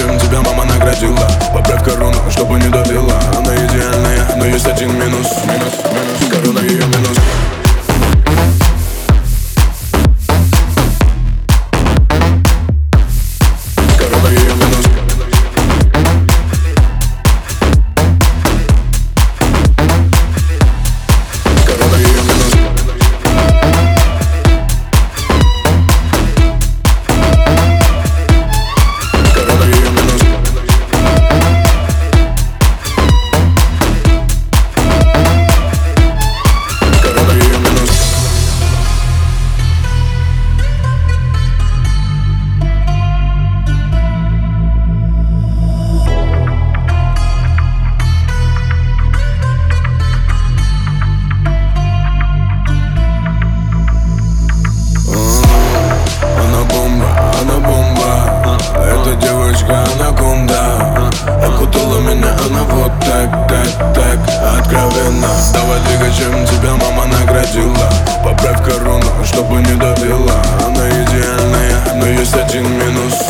чем тебя мама наградила? Поправь корону, чтобы не давила Она идеальная, но есть один Минус, минус, девочка анаконда Окутала меня она вот так, так, так Откровенно. Давай двигай, чем тебя мама наградила. Поправь корону, чтобы не давила. Она идеальная, но есть один минус